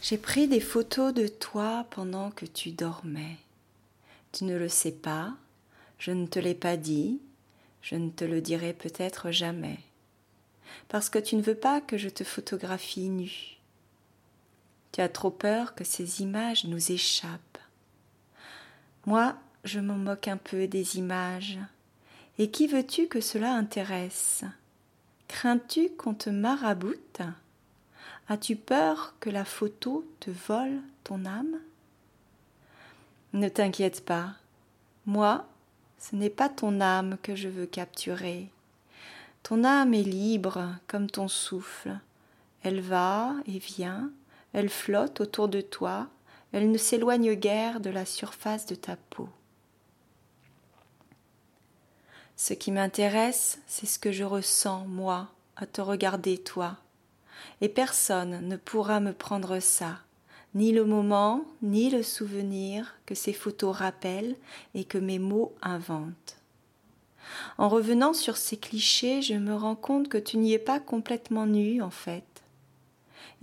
J'ai pris des photos de toi pendant que tu dormais. Tu ne le sais pas, je ne te l'ai pas dit, je ne te le dirai peut-être jamais, parce que tu ne veux pas que je te photographie nu. Tu as trop peur que ces images nous échappent. Moi, je m'en moque un peu des images. Et qui veux-tu que cela intéresse? Crains-tu qu'on te maraboute? As-tu peur que la photo te vole ton âme? Ne t'inquiète pas. Moi, ce n'est pas ton âme que je veux capturer. Ton âme est libre comme ton souffle. Elle va et vient, elle flotte autour de toi, elle ne s'éloigne guère de la surface de ta peau. Ce qui m'intéresse, c'est ce que je ressens, moi, à te regarder, toi et personne ne pourra me prendre ça, ni le moment, ni le souvenir que ces photos rappellent et que mes mots inventent. En revenant sur ces clichés, je me rends compte que tu n'y es pas complètement nu, en fait.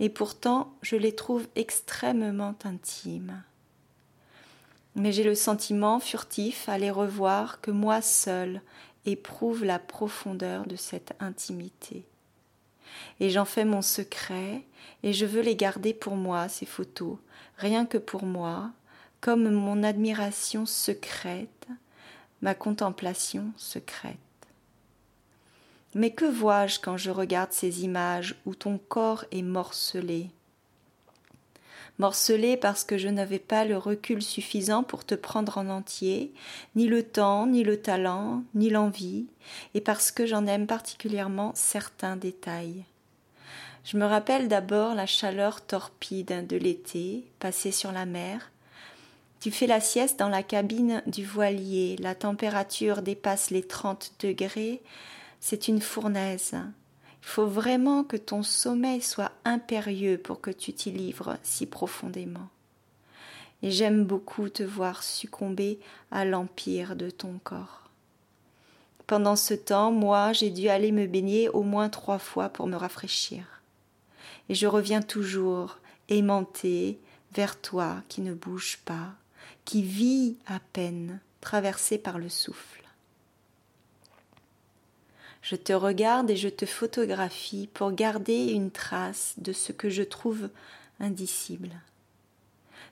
Et pourtant, je les trouve extrêmement intimes. Mais j'ai le sentiment furtif à les revoir que moi seul éprouve la profondeur de cette intimité et j'en fais mon secret, et je veux les garder pour moi, ces photos, rien que pour moi, comme mon admiration secrète, ma contemplation secrète. Mais que vois-je quand je regarde ces images où ton corps est morcelé? Morcelé parce que je n'avais pas le recul suffisant pour te prendre en entier, ni le temps, ni le talent, ni l'envie, et parce que j'en aime particulièrement certains détails. Je me rappelle d'abord la chaleur torpide de l'été, passée sur la mer. Tu fais la sieste dans la cabine du voilier, la température dépasse les trente degrés, c'est une fournaise. Faut vraiment que ton sommeil soit impérieux pour que tu t'y livres si profondément. Et j'aime beaucoup te voir succomber à l'empire de ton corps. Pendant ce temps, moi, j'ai dû aller me baigner au moins trois fois pour me rafraîchir. Et je reviens toujours, aimanté, vers toi qui ne bouge pas, qui vit à peine, traversé par le souffle. Je te regarde et je te photographie pour garder une trace de ce que je trouve indicible.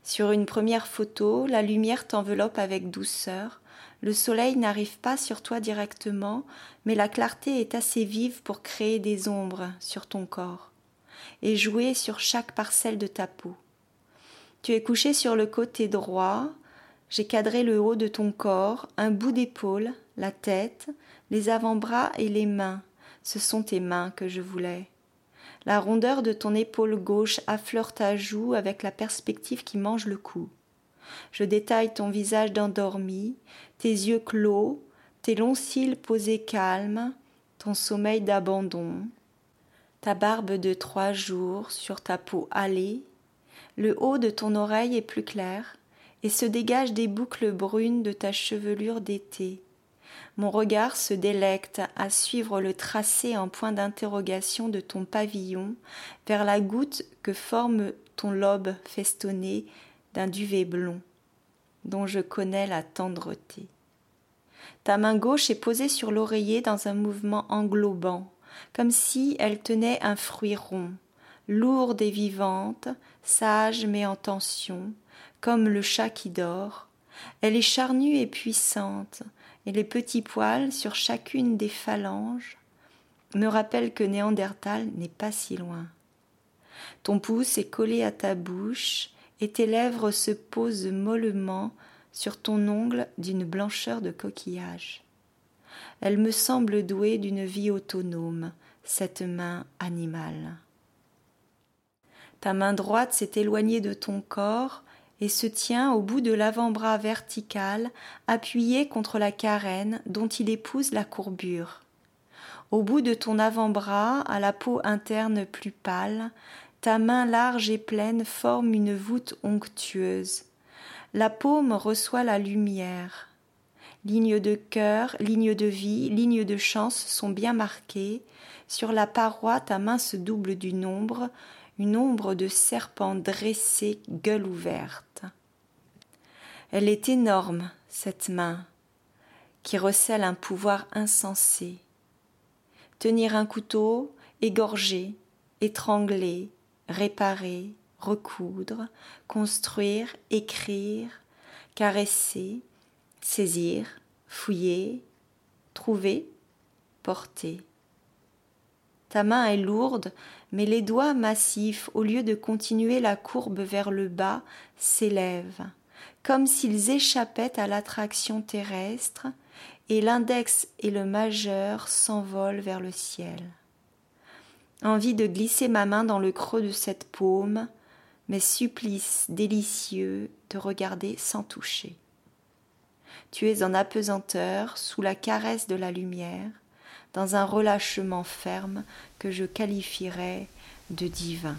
Sur une première photo, la lumière t'enveloppe avec douceur, le soleil n'arrive pas sur toi directement, mais la clarté est assez vive pour créer des ombres sur ton corps et jouer sur chaque parcelle de ta peau. Tu es couché sur le côté droit, j'ai cadré le haut de ton corps, un bout d'épaule, la tête, les avant-bras et les mains. Ce sont tes mains que je voulais. La rondeur de ton épaule gauche affleure ta joue avec la perspective qui mange le cou. Je détaille ton visage d'endormi, tes yeux clos, tes longs cils posés calmes, ton sommeil d'abandon, ta barbe de trois jours sur ta peau hâlée, le haut de ton oreille est plus clair, et se dégagent des boucles brunes de ta chevelure d'été. Mon regard se délecte à suivre le tracé en point d'interrogation de ton pavillon vers la goutte que forme ton lobe festonné d'un duvet blond, dont je connais la tendreté. Ta main gauche est posée sur l'oreiller dans un mouvement englobant, comme si elle tenait un fruit rond, lourde et vivante, sage mais en tension, comme le chat qui dort. Elle est charnue et puissante, et les petits poils sur chacune des phalanges me rappellent que Néandertal n'est pas si loin. Ton pouce est collé à ta bouche, et tes lèvres se posent mollement sur ton ongle d'une blancheur de coquillage. Elle me semble douée d'une vie autonome, cette main animale. Ta main droite s'est éloignée de ton corps et se tient au bout de l'avant-bras vertical appuyé contre la carène dont il épouse la courbure. Au bout de ton avant-bras, à la peau interne plus pâle, ta main large et pleine forme une voûte onctueuse. La paume reçoit la lumière. Lignes de cœur, lignes de vie, lignes de chance sont bien marquées. Sur la paroi, ta main se double du nombre, une ombre de serpent dressée, gueule ouverte. Elle est énorme, cette main, qui recèle un pouvoir insensé. Tenir un couteau, égorger, étrangler, réparer, recoudre, construire, écrire, caresser, saisir, fouiller, trouver, porter. Ta main est lourde, mais les doigts massifs, au lieu de continuer la courbe vers le bas, s'élèvent, comme s'ils échappaient à l'attraction terrestre, et l'index et le majeur s'envolent vers le ciel. Envie de glisser ma main dans le creux de cette paume, mais supplice délicieux de regarder sans toucher. Tu es en apesanteur sous la caresse de la lumière, dans un relâchement ferme que je qualifierais de divin.